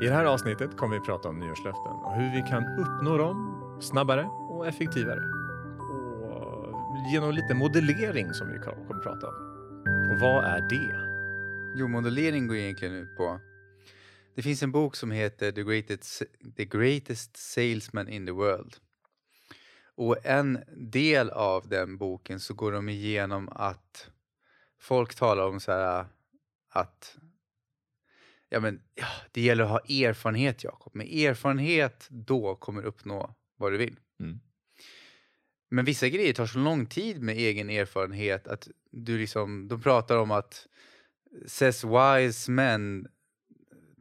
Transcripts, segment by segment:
I det här avsnittet kommer vi prata om nyårslöften och hur vi kan uppnå dem snabbare och effektivare. Och genom lite modellering som vi kommer prata om. Och vad är det? Jo, modellering går egentligen ut på... Det finns en bok som heter The Greatest, the greatest Salesman in the World. Och en del av den boken så går de igenom att folk talar om så här att ja, men, ja, det gäller att ha erfarenhet, Jakob. Med erfarenhet, då kommer du uppnå vad du vill. Mm. Men vissa grejer tar så lång tid med egen erfarenhet att du liksom, de pratar om att says wise men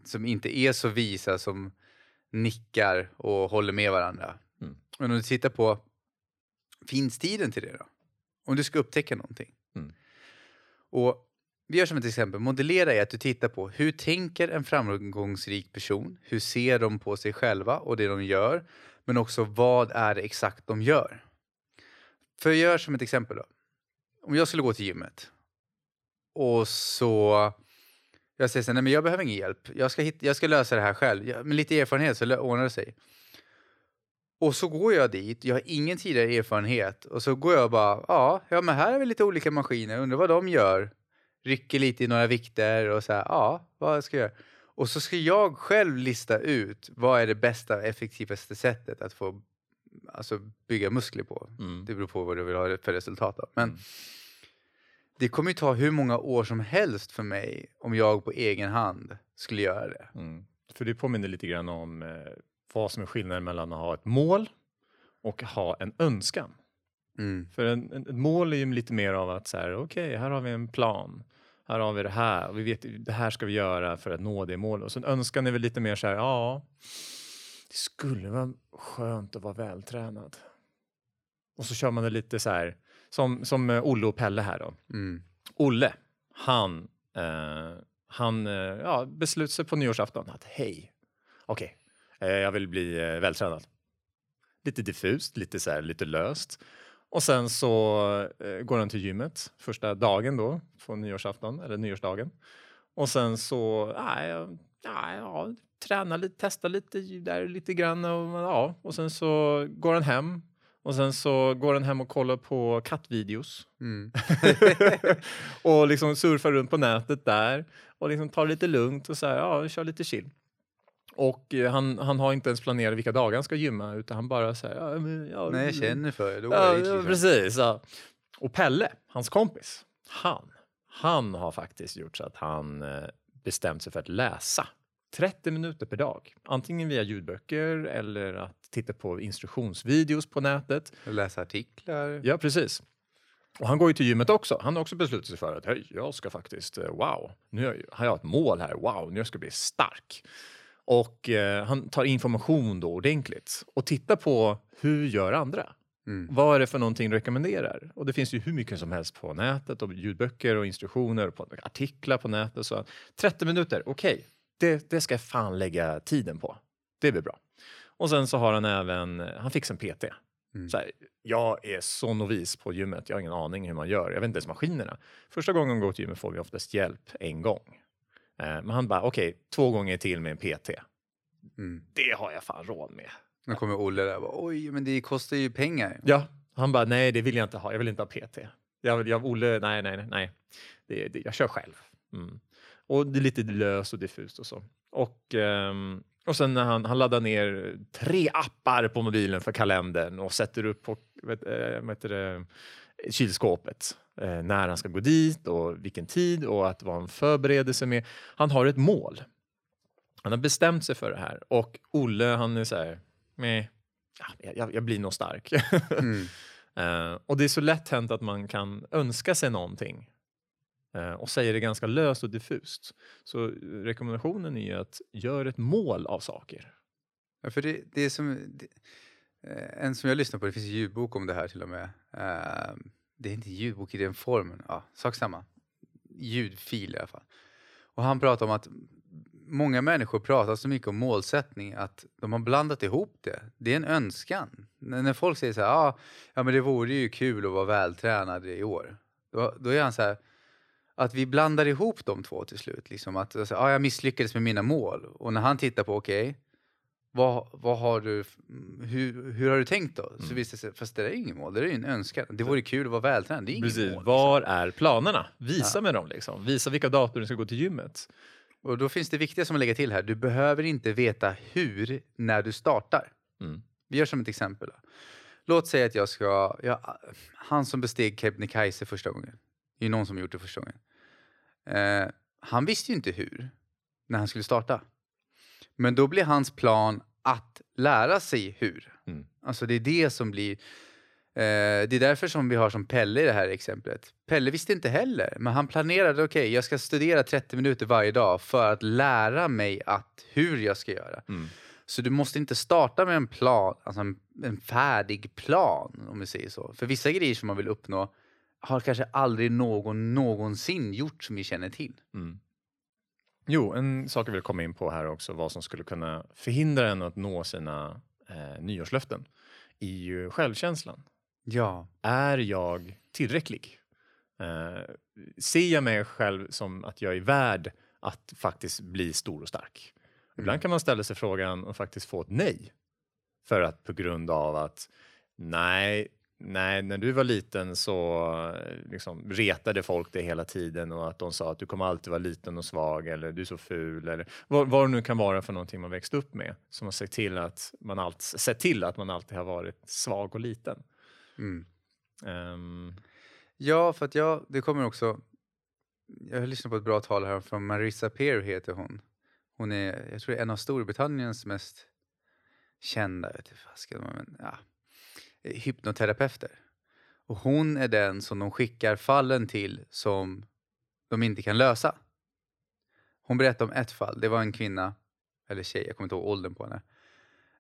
som inte är så visa som nickar och håller med varandra. Mm. Men om du tittar på, finns tiden till det då? Om du ska upptäcka någonting. Mm. Och vi gör som ett exempel, modellera är att du tittar på hur tänker en framgångsrik person? Hur ser de på sig själva och det de gör? Men också vad är det exakt de gör? För jag gör som ett exempel då. Om jag skulle gå till gymmet och så jag säger så här, nej men jag behöver ingen hjälp. Jag ska, hitta, jag ska lösa det här själv. Jag, med lite erfarenhet så ordnar det sig. Och så går jag dit, jag har ingen tidigare erfarenhet och så går jag bara, ja, ja men här är vi lite olika maskiner, undrar vad de gör. Rycker lite i några vikter och så här, ja, vad ska jag göra? Och så ska jag själv lista ut vad är det bästa, effektivaste sättet att få alltså, bygga muskler på. Mm. Det beror på vad du vill ha för resultat. Då. Men Mm. det kommer ju ta hur många år som helst för mig om jag på egen hand skulle göra det. Mm. För det påminner lite grann om eh, vad som är skillnaden mellan att ha ett mål och ha en önskan. Mm. För en, en, ett mål är ju lite mer av att så här, okej, här har vi en plan. Här har vi det här och vi vet det här ska vi göra för att nå det målet. Och så önskan är väl lite mer så här, ja, det skulle vara skönt att vara vältränad. Och så kör man det lite så här, som, som eh, Olle och Pelle här då. Mm. Olle, han, eh, han eh, ja, beslutade sig på nyårsafton att hej, okej, eh, jag vill bli eh, vältränad. Lite diffust, lite så här, lite löst. Och sen så eh, går han till gymmet första dagen då på nyårsafton eller nyårsdagen. Och sen så, nej, nej, ja, träna lite, testa lite där lite grann och ja, och sen så går han hem och sen så går han hem och kollar på kattvideos Mm. och liksom surfar runt på nätet där och liksom tar lite lugnt och så här, ja, kör lite chill. Och eh, han, han har inte ens planerat vilka dagar han ska gymma utan han bara säger ja, men, ja, Nej, jag känner för det. Då Ja, dit, liksom. precis. Ja. Och Pelle, hans kompis, han, han har faktiskt gjort så att han eh, bestämt sig för att läsa 30 minuter per dag. Antingen via ljudböcker eller att titta på instruktionsvideos på nätet. Läsa artiklar. Ja, precis. Och han går ju till gymmet också. Han har också beslutat sig för att hej, jag ska faktiskt, eh, wow, nu har jag- har jag ett mål här, wow, nu ska jag bli stark. Och eh, han tar information då ordentligt och tittar på hur gör andra? Mm. Vad är det för någonting du rekommenderar? Och det finns ju hur mycket som helst på nätet och ljudböcker och instruktioner och på artiklar på nätet. Så 30 minuter, okej, det, det ska jag fan lägga tiden på. Det blir bra. Och sen så har han även, han fixar en PT. Mm. Så här, jag är så novis på gymmet, jag har ingen aning hur man gör. Jag vet inte ens maskinerna. Första gången man går till gymmet får vi oftast hjälp en gång. Eh, Men han bara, okej, två gånger till med en PT. Mm. Det har jag fan råd med. Nu kommer Olle där och bara, oj, men det kostar ju pengar. Ja, han bara, nej det vill jag inte ha, jag vill inte ha PT. Jag, jag Olle, nej, nej, nej. Det, det, jag kör själv. Mm. Och det är lite löst och diffust och så. Och, ehm, och sen när han, han laddar ner tre appar på mobilen för kalendern och sätter upp på vet, eh, vad heter det, kylskåpet eh, när han ska gå dit och vilken tid och att vad han förbereder sig med. Han har ett mål. Han har bestämt sig för det här och Olle han är så här, ja, jag, jag blir nog stark. Mm. Eh, och det är så lätt hänt att man kan önska sig någonting eh, och säger det ganska löst och diffust. Så rekommendationen är ju att gör ett mål av saker. Ja, för det, det är som... Det, Eh, en som jag lyssnar på, det finns en ljudbok om det här till och med. Ehm, det är inte ljudbok i den formen. Ja, sak samma. Ljudfil i alla fall. Och han pratar om att många människor pratar så mycket om målsättning att de har blandat ihop det. Det är en önskan. När, folk säger så här, ah, ja men det vore ju kul att vara vältränad i år. Då, då är han så här, att vi blandar ihop de två till slut. Liksom att alltså, ah, jag misslyckades med mina mål. Och när han tittar på, okej, vad, vad har du, hur, hur har du tänkt då? Så Mm. visste sig, fast det är ju inget mål, det är ju en önskan. Det vore kul att vara vältränad, det är inget Precis. mål. liksom. Var är planerna? Visa Ja. med dem. Liksom. Visa vilka datum du ska gå till gymmet. Och då finns det viktiga som att lägga till här, du behöver inte veta hur när du startar. Mm. Vi gör som ett exempel. Låt säga att jag ska, jag, han som besteg Kebnekaise första gången, det är någon som gjort det första gången. Eh, han visste ju inte hur när han skulle starta. Men då blir hans plan att lära sig hur. Mm. Alltså det är det som blir... Eh, det är därför som vi har som Pelle i det här exemplet. Pelle visste inte heller, men han planerade, okej, jag ska studera 30 minuter varje dag för att lära mig att hur jag ska göra. Mm. Så du måste inte starta med en plan, alltså en, en färdig plan om vi säger så. För vissa grejer som man vill uppnå har kanske aldrig någon någonsin gjort som vi känner till. Mm. Jo, en sak jag vill komma in på här också, vad som skulle kunna förhindra en att nå sina eh, nyårslöften, är ju självkänslan. Ja. Är jag tillräcklig? Eh, ser jag mig själv som att jag är värd att faktiskt bli stor och stark? Ibland Mm. kan man ställa sig frågan och faktiskt få ett nej. För att på grund av att nej, nej, när du var liten så liksom, retade folk dig hela tiden och att de sa att du kommer alltid vara liten och svag eller du är så ful eller vad, vad det nu kan vara för någonting man växt upp med som har sett till att man, allt, sett till att man alltid har varit svag och liten. Mm. Ehm, Ja, för att jag, det kommer också... Jag har lyssnat på ett bra tal här från Marissa Peer heter hon. Hon är, jag tror en av Storbritanniens mest kända, jag vet inte men, ja, hypnoterapeuter. Och hon är den som de skickar fallen till som de inte kan lösa. Hon berättade om ett fall, det var en kvinna, eller tjej, jag kommer inte ihåg åldern på henne.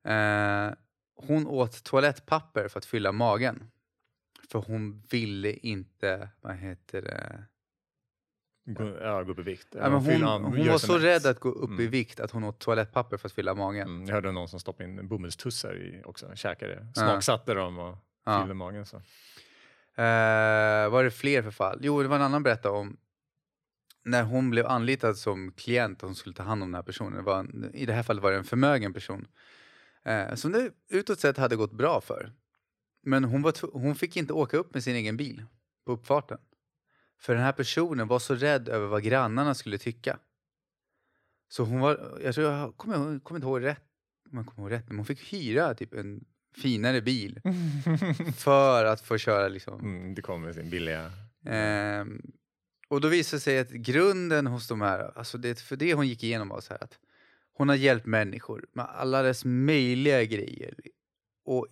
Eh, hon åt toalettpapper för att fylla magen. För hon ville inte, vad heter det? Gå, ja, gå upp i vikt. Ja, men Fylla- hon hon var så rädd att gå upp i Mm. vikt att hon åt toalettpapper för att fylla magen. Mm, jag hörde någon som stoppade in bomullstussar i också, käkade, Ja. smaksatte dem och Ja. fyllde magen. Så. Vad är det fler för fall? Jo, det var en annan berättade om när hon blev anlitad som klient och hon skulle ta hand om den här personen. Det var en, I det här fallet var det en förmögen person. Eh, som det utåt sett hade gått bra för. Men hon, var hon fick inte åka upp med sin egen bil på uppfarten. För den här personen var så rädd över vad grannarna skulle tycka. Så hon var, jag tror jag kommer, kommer inte ihåg rätt, jag kommer ihåg rätt, men hon fick hyra typ en finare bil för att få köra liksom. Mm, det kommer sin billiga... Ehm, och då visade det sig att grunden hos de här, alltså det, för det hon gick igenom var så här att hon har hjälpt människor med alla dess möjliga grejer. Och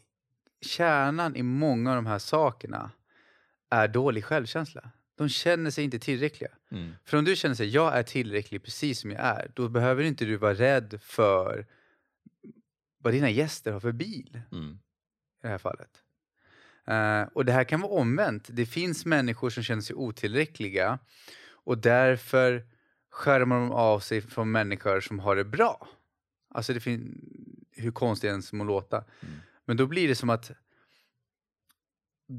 kärnan i många av de här sakerna är dålig självkänsla. De känner sig inte tillräckliga. Mm. För om du känner sig jag är tillräcklig precis som jag är, då behöver inte du vara rädd för vad dina gäster har för bil Mm. i det här fallet. Eh, och det här kan vara omvänt. Det finns människor som känner sig otillräckliga och därför skärmar de av sig från människor som har det bra. Alltså det finns, hur konstigt det än må låta. Mm. Men då blir det som att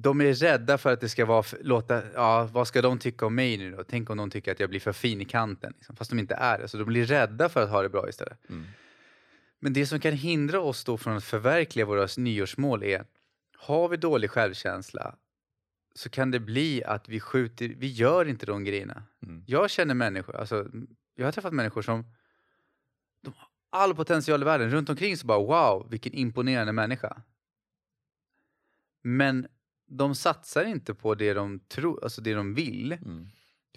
de är rädda för att det ska vara, låta, ja vad ska de tycka om mig nu då? Tänk om de tycker att jag blir för fin i kanten. Liksom, fast de inte är det. Så de blir rädda för att ha det bra istället. Mm. Men det som kan hindra oss då från att förverkliga våra nyårsmål är, har vi dålig självkänsla så kan det bli att vi skjuter, vi gör inte de grejerna. Mm. Jag känner människor, alltså jag har träffat människor som de har all potential i världen. Runt omkring så bara wow, vilken imponerande människa. Men de satsar inte på det de tror, alltså det de vill. Mm.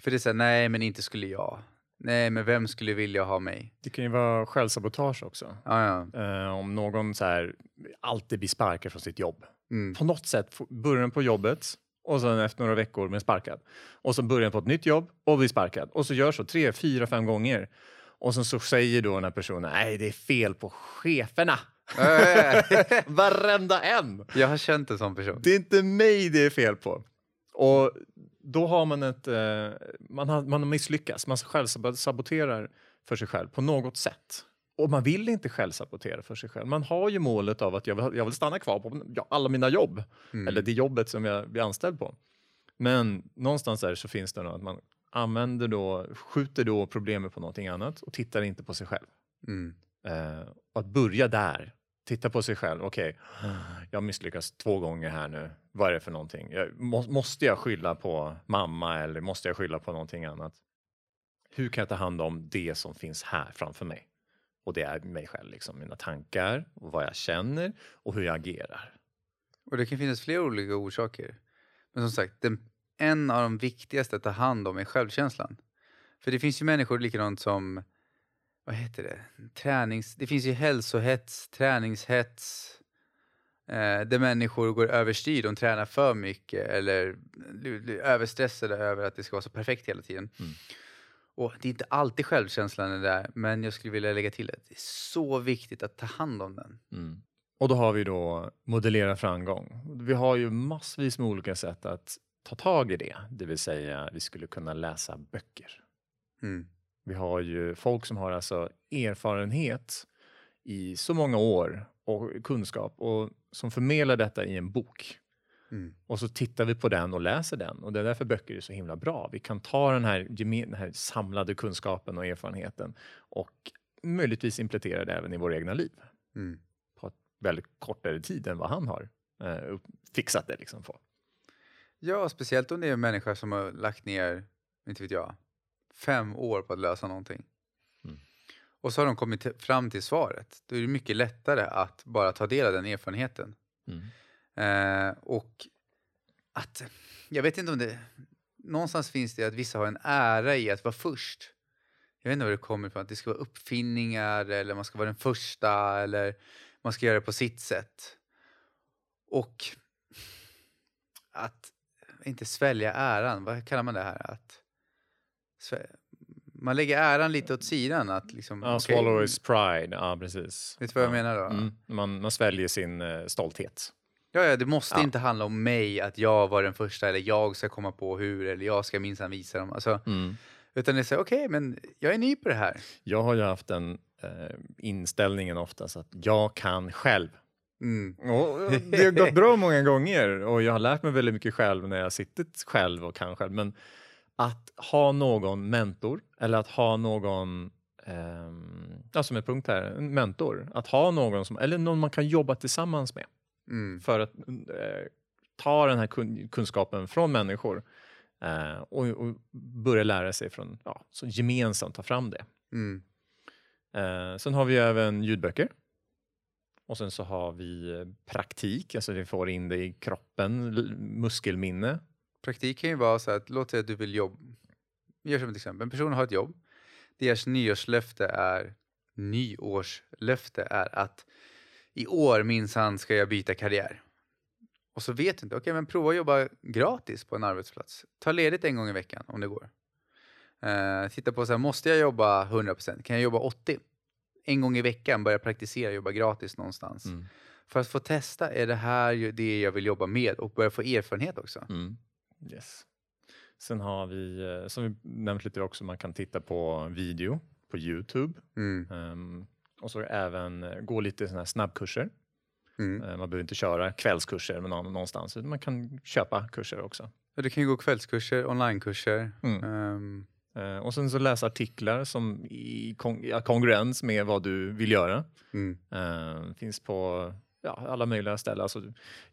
För det är såhär, nej men inte skulle jag. Nej men vem skulle vilja ha mig? Det kan ju vara självsabotage också. Ja, ja. Eh, om någon så här, alltid blir sparkad från sitt jobb. Mm. På något sätt, början på jobbet och sen efter några veckor med sparkad. Och så början på ett nytt jobb och blir sparkad. Och så gör så tre, fyra, fem gånger. Och sen så säger då den här personen, nej det är fel på cheferna. Varenda en! Jag har känt en sån person. Det är inte mig det är fel på. Och då har man ett, eh, man har, man har misslyckats. Man självsaboterar för sig själv på något sätt. Och man vill inte självsabotera för sig själv. Man har ju målet av att jag vill, jag vill stanna kvar på alla mina jobb. Mm. Eller det jobbet som jag blir anställd på. Men någonstans där så finns det nog att man använder då, skjuter då problemet på någonting annat och tittar inte på sig själv. Mm. Eh, och att börja där, titta på sig själv. Okej, jag har misslyckats två gånger här nu. Vad är det för någonting? Jag, må, måste jag skylla på mamma eller måste jag skylla på någonting annat? Hur kan jag ta hand om det som finns här framför mig? Och det är mig själv, liksom, mina tankar och vad jag känner och hur jag agerar. Och det kan finnas flera olika orsaker. Men som sagt, den, en av de viktigaste att ta hand om är självkänslan. För det finns ju människor likadant som, vad heter det, tränings... Det finns ju hälsohets, träningshets, eh, där människor går överstyr, de tränar för mycket eller blir överstressade över att det ska vara så perfekt hela tiden. Mm. Och Det är inte alltid självkänslan är där, men jag skulle vilja lägga till att det är så viktigt att ta hand om den. Mm. Och då har vi då modellera framgång. Vi har ju massvis med olika sätt att ta tag i det, det vill säga vi skulle kunna läsa böcker. Mm. Vi har ju folk som har alltså erfarenhet i så många år och kunskap och som förmedlar detta i en bok. Mm. Och så tittar vi på den och läser den och det är därför böcker är så himla bra. Vi kan ta den här, den här samlade kunskapen och erfarenheten och möjligtvis implementera det även i våra egna liv Mm. på väldigt kortare tid än vad han har eh, fixat det liksom på. Ja, speciellt om det är en människa som har lagt ner, inte vet jag, fem år på att lösa någonting. Mm. Och så har de kommit fram till svaret. Då är det mycket lättare att bara ta del av den erfarenheten. Mm. Eh, och att, jag vet inte om det, någonstans finns det att vissa har en ära i att vara först. Jag vet inte var det kommer ifrån, att det ska vara uppfinningar eller man ska vara den första eller man ska göra det på sitt sätt. Och att inte svälja äran, vad kallar man det här? Att man lägger äran lite åt sidan. Att liksom, Ja, okej, swallow is pride, ja precis. Vet du vad jag ja. menar då? Mm. Man, man sväljer sin eh, stolthet. Ja, ja, det måste Ja. inte handla om mig, att jag var den första eller jag ska komma på hur eller jag ska minsann visa dem. Alltså, Mm. utan det är så, okej, men jag är ny på det här. Jag har ju haft den eh, inställningen oftast att jag kan själv. Mm. Och det har gått bra många gånger och jag har lärt mig väldigt mycket själv när jag suttit själv och kan själv. Men att ha någon mentor eller att ha någon, ja, som är punkt här, en mentor. Att ha någon som, eller någon man kan jobba tillsammans med Mm. för att eh, ta den här kun, kunskapen från människor eh, och, och börja lära sig från, ja, så gemensamt ta fram det. Mm. Eh, sen har vi även ljudböcker. Och sen så har vi eh, praktik, alltså vi får in det i kroppen, muskelminne. Praktik kan ju vara så att, låt säga att du vill jobba. Gör som ett exempel, en person har ett jobb. Deras nyårslöfte är, nyårslöfte är att i år minsann ska jag byta karriär. Och så vet du inte, okej men prova att jobba gratis på en arbetsplats. Ta ledigt en gång i veckan om det går. Eh, titta på så här, måste jag jobba 100%? Kan jag jobba 80%? En gång i veckan börja praktisera, jobba gratis någonstans. Mm. För att få testa, är det här det jag vill jobba med? Och börja få erfarenhet också. Mm. Yes. Sen har vi, eh, som vi nämnt lite också, man kan titta på video på Youtube. Mm. Ehm, och så även eh, gå lite såna här snabbkurser. Mm. Eh, man behöver inte köra kvällskurser med någon, någonstans, utan man kan köpa kurser också. Ja, du kan ju gå kvällskurser, onlinekurser. Mm. Ehm, Eh, och sen så läsa artiklar som i kon- ja, kongruens med vad du vill göra. Eh, finns på ja, alla möjliga ställen. Alltså,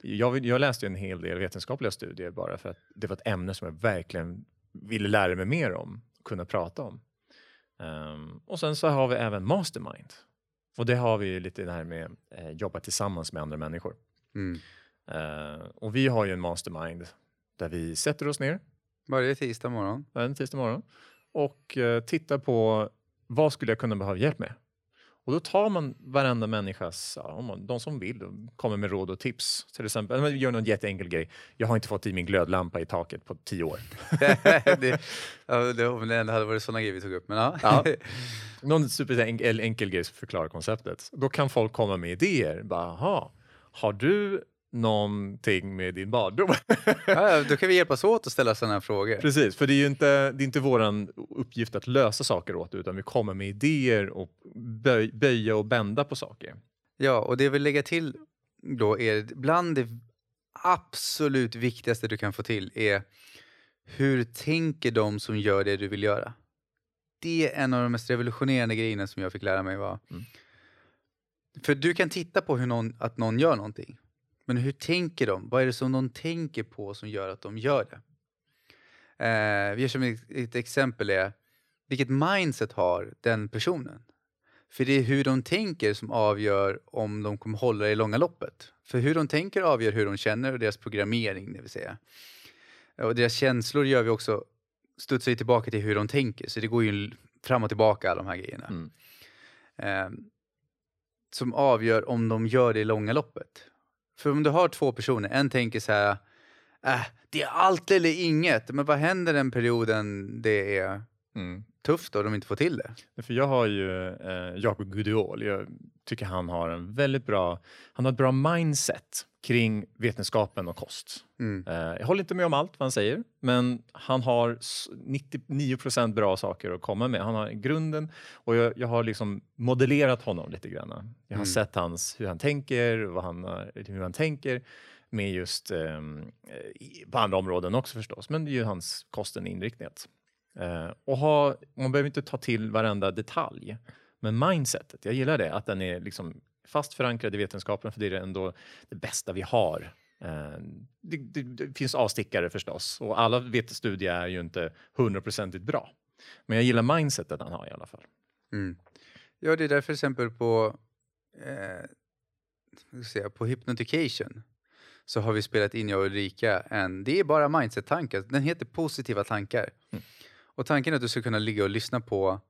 jag, jag läste en hel del vetenskapliga studier bara för att det var ett ämne som jag verkligen ville lära mig mer om, kunna prata om. Ehm, och sen så har vi även mastermind. Och det har vi ju lite det här med eh, jobba tillsammans med andra människor. Mm. Eh, och vi har ju en mastermind där vi sätter oss ner Varje tisdag morgon. en tisdag morgon och eh, tittar på vad skulle jag kunna behöva hjälp med? Och då tar man varenda människas, ja, de som vill, kommer med råd och tips. Till exempel, vi gör någon jätteenkel grej. Jag har inte fått i min glödlampa i taket på tio år. det, ja, det, om det hade varit sådana grejer vi tog upp. Men ja. Ja. Någon superenkel enkel grej som förklarar konceptet. Då kan folk komma med idéer. Bara, "Aha, har du någonting med din barndom? ja, då kan vi hjälpas åt att ställa sådana här frågor. Precis, för det är ju inte, det är inte vår uppgift att lösa saker åt utan vi kommer med idéer och böj, böja och bända på saker. Ja, och det jag vill lägga till då är bland det absolut viktigaste du kan få till är hur tänker de som gör det du vill göra? Det är en av de mest revolutionerande grejerna som jag fick lära mig. Var. Mm. För du kan titta på hur någon, att någon gör någonting. Men hur tänker de? Vad är det som de tänker på som gör att de gör det? Eh, vi gör som ett, ett exempel är, vilket mindset har den personen? För det är hur de tänker som avgör om de kommer hålla det i långa loppet. För hur de tänker avgör hur de känner och deras programmering, det vill säga. Och deras känslor gör vi också, studsar ju tillbaka till hur de tänker, så det går ju fram och tillbaka alla de här grejerna. Mm. Eh, som avgör om de gör det i långa loppet. För om du har två personer, en tänker så här, äh, det är allt eller inget, men vad händer den perioden det är Mm tufft och de inte får till det? För jag har ju eh, Jakob Gudiol. Jag tycker han har en väldigt bra, han har ett bra mindset kring vetenskapen och kost. Mm. Eh, jag håller inte med om allt vad han säger, men han har s- 99 bra saker att komma med. Han har grunden och jag, jag har liksom modellerat honom lite grann. Jag har Mm. sett hans, hur han tänker, vad han, hur han tänker med just i- på andra områden också förstås, men det är ju hans kosten inriktat. Eh, och ha, man behöver inte ta till varenda detalj, men mindsetet, jag gillar det, att den är liksom fast förankrad i vetenskapen, för det är ändå det bästa vi har. Eh, det, det, det finns avstickare förstås, och alla vetestudier är ju inte hundraprocentigt bra. Men jag gillar mindsetet han har i alla fall. Mm. Ja, det är därför till exempel på, eh, säga, på Hypnotication så har vi spelat in, jag och Ulrika, en, det är bara mindset-tankar. Den heter positiva tankar. Mm. Och tanken är att du ska kunna ligga och lyssna på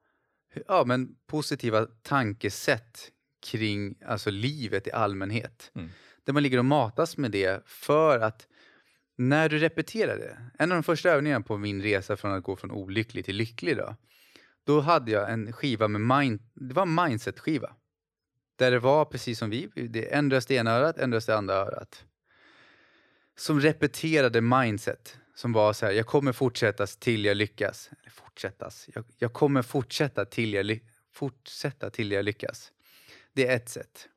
ja, men positiva tankesätt kring alltså livet i allmänhet. Mm. Där man ligger och matas med det för att när du repeterar det, en av de första övningarna på min resa från att gå från olycklig till lycklig då, då hade jag en skiva med mind, det var en mindset-skiva. Där det var precis som vi, det en röst i ena örat, en röst i andra örat. Som repeterade mindset. Som var så här, jag kommer fortsätta till jag lyckas. Eller fortsättas, jag, jag kommer fortsätta till jag, fortsätta till jag lyckas. Det är ett sätt.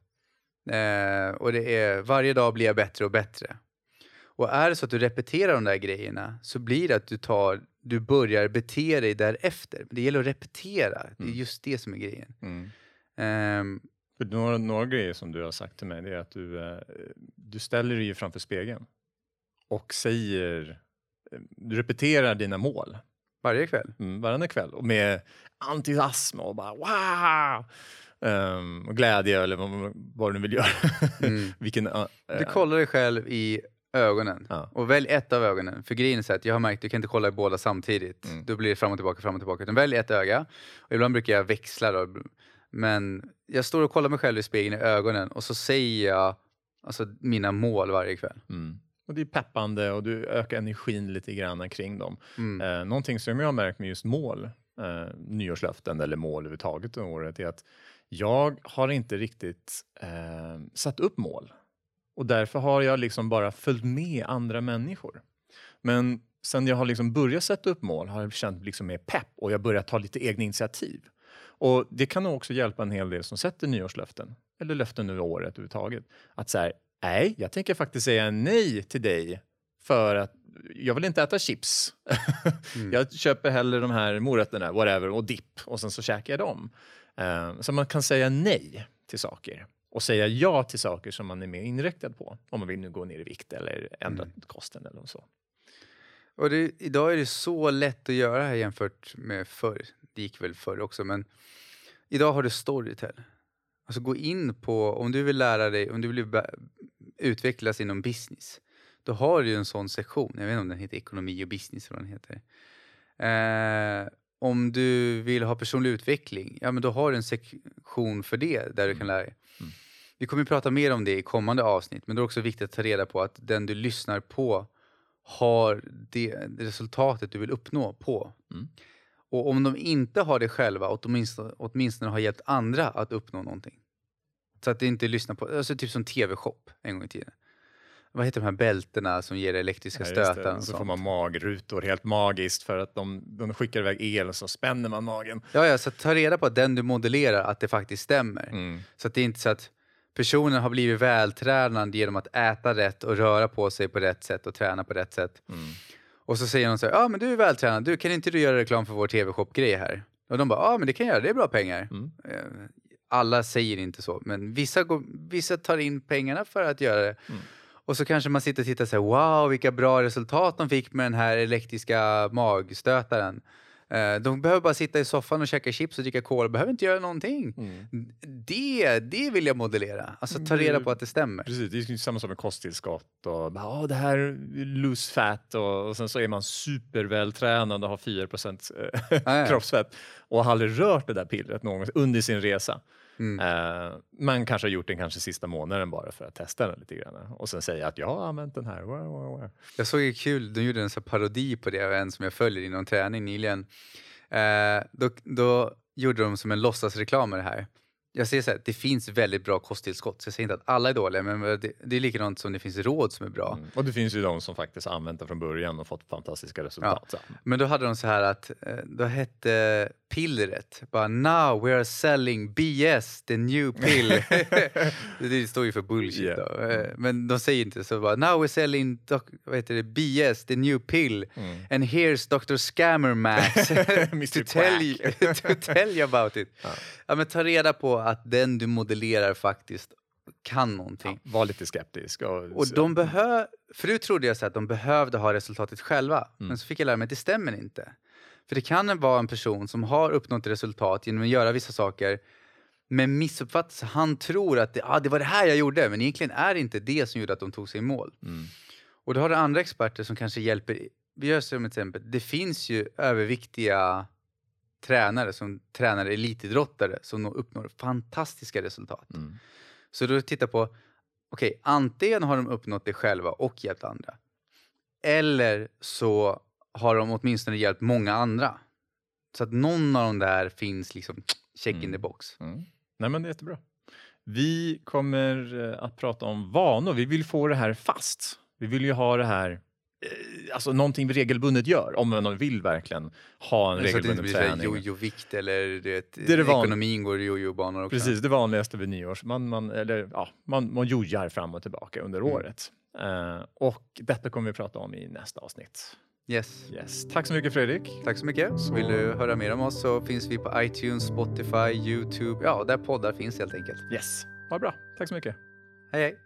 Eh, och det är, varje dag blir jag bättre och bättre. Och är det så att du repeterar de där grejerna så blir det att du tar, du börjar bete dig därefter. Det gäller att repetera, det är Mm. just det som är grejen. Mm. För några, några grejer som du har sagt till mig det är att du, eh, du ställer dig framför spegeln och säger, du repeterar dina mål varje kväll. mm, varannan kväll och med entusiasm och bara wow! Ehm, och glädje eller vad, vad du vill göra. Mm. Vilken, uh, Du kollar dig själv i ögonen Ja. och välj ett av ögonen. För grejen är att jag har märkt att du kan inte kolla i båda samtidigt. Mm. Då blir det fram och tillbaka, fram och tillbaka. Utan välj ett öga. Och ibland brukar jag växla då. Men jag står och kollar mig själv i spegeln i ögonen och så säger jag alltså, mina mål varje kväll. mm. Och det är peppande och du ökar energin lite grann kring dem. Mm. Eh, någonting som jag har märkt med just mål, eh, nyårslöften eller mål överhuvudtaget under året är att jag har inte riktigt eh, satt upp mål. Och därför har jag liksom bara följt med andra människor. Men sen jag har liksom börjat sätta upp mål har jag känt liksom mer pepp och jag börjar ta lite egna initiativ. Och det kan också hjälpa en hel del som sätter nyårslöften, eller löften över året överhuvudtaget. Att säga, nej, jag tänker faktiskt säga nej till dig för att jag vill inte äta chips. Mm. jag köper hellre de här morötterna, whatever, och dipp och sen så käkar jag dem. Eh, så man kan säga nej till saker och säga ja till saker som man är mer inriktad på. Om man vill nu gå ner i vikt eller ändra Mm. kosten eller så. Och det, idag är det så lätt att göra här jämfört med förr. Det gick väl förr också, men idag har du Storytel. Alltså gå in på, om du vill lära dig, om du vill ba- utvecklas inom business, då har du en sån sektion. Jag vet inte om den heter ekonomi och business eller vad den heter. Eh, om du vill ha personlig utveckling, ja men då har du en sektion för det där du kan lära dig. Mm. Vi kommer att prata mer om det i kommande avsnitt, men det är också viktigt att ta reda på att den du lyssnar på har det resultatet du vill uppnå på. Mm. Och om de inte har det själva, åtminstone, åtminstone har hjälpt andra att uppnå någonting. Så att det inte lyssnar på, alltså typ som tv-shop en gång i tiden. Vad heter de här bältena som ger elektriska Ja, stötar? Så får man magrutor helt magiskt för att de, de skickar iväg el och så spänner man magen. Ja, ja, så ta reda på att den du modellerar, att det faktiskt stämmer. Mm. Så att det är inte så att personen har blivit vältränad genom att äta rätt och röra på sig på rätt sätt och träna på rätt sätt. Mm. Och så säger någon så här, ja ah, men du är vältränad, du kan inte du göra reklam för vår tv-shop-grej här? Och de bara, ja ah, men det kan jag göra, det är bra pengar. Mm. Eh, Alla säger inte så, men vissa, går, vissa tar in pengarna för att göra det. Mm. Och så kanske man sitter och tittar så här, wow vilka bra resultat de fick med den här elektriska magstötaren. Eh, De behöver bara sitta i soffan och käka chips och dricka cola, behöver inte göra någonting. Mm. Det, det vill jag modellera, alltså ta reda på att det stämmer. Precis, det är samma som med kosttillskott och "Åh, det här är loose fat och, och sen så är man supervältränad och har 4 Ja, ja. kroppsfett och har aldrig rört det där pillret någonsin under sin resa. Mm. Eh, man kanske har gjort den kanske sista månaden bara för att testa den lite grann och sen säga att jag har använt den här. Wow, wow, wow. Jag såg ju kul, de gjorde en sån parodi på det av en som jag följer inom träning nyligen. Eh, då, då gjorde de som en låtsasreklam med det här. Jag säger så här, det finns väldigt bra kosttillskott, så jag säger inte att alla är dåliga, men det, det är likadant som det finns råd som är bra. Mm. Och det finns ju de som faktiskt använt det från början och fått fantastiska resultat. Så. Men då hade de så här att, eh, då hette pillret bara “Now we are selling BS, the new pill”. det står ju för bullshit Yeah. då. Eh, Men de säger inte så bara “Now we're selling doc, vad heter det, BS, the new pill, Mm. and here's Dr. Scammer Max to, tell you, to tell you about it”. Ja. Ja. men ta reda på att den du modellerar faktiskt kan någonting. Var lite skeptisk. Och, Och de behö- Förut trodde jag så att de behövde ha resultatet själva, Mm. men så fick jag lära mig att det stämmer inte. För det kan vara en person som har uppnått resultat genom att göra vissa saker, men missuppfattas. Han tror att det, ah, det var det här jag gjorde, men egentligen är det inte det som gjorde att de tog sig i mål. Mm. Och då har du andra experter som kanske hjälper. Vi gör som ett exempel, det finns ju överviktiga tränare som tränar elitidrottare som nå- uppnår fantastiska resultat. Mm. Så då tittar på, okej, antingen har de uppnått det själva och hjälpt andra. Eller så har de åtminstone hjälpt många andra. Så att någon av dem där finns liksom check in Mm. the box. Mm. Nej, men det är jättebra. Vi kommer eh, att prata om vanor. Vi vill få det här fast. Vi vill ju ha det här, eh, alltså någonting vi regelbundet gör, om man vill verkligen ha en Så att det inte regelbunden blir så träning. jojo-vikt eller du vet, Det är det van- ekonomin går i jojo-banor också. Precis, det vanligaste vid nyårs. Man, man, eller, ja, man, man jojar fram och tillbaka under Mm. året. Eh, och detta kommer vi prata om i nästa avsnitt. Yes. Yes. Tack så mycket Fredrik. Tack så mycket. Så- Vill du höra mer om oss så finns vi på iTunes, Spotify, Youtube, ja där poddar finns helt enkelt. Yes, vad bra. Tack så mycket. Hej hej!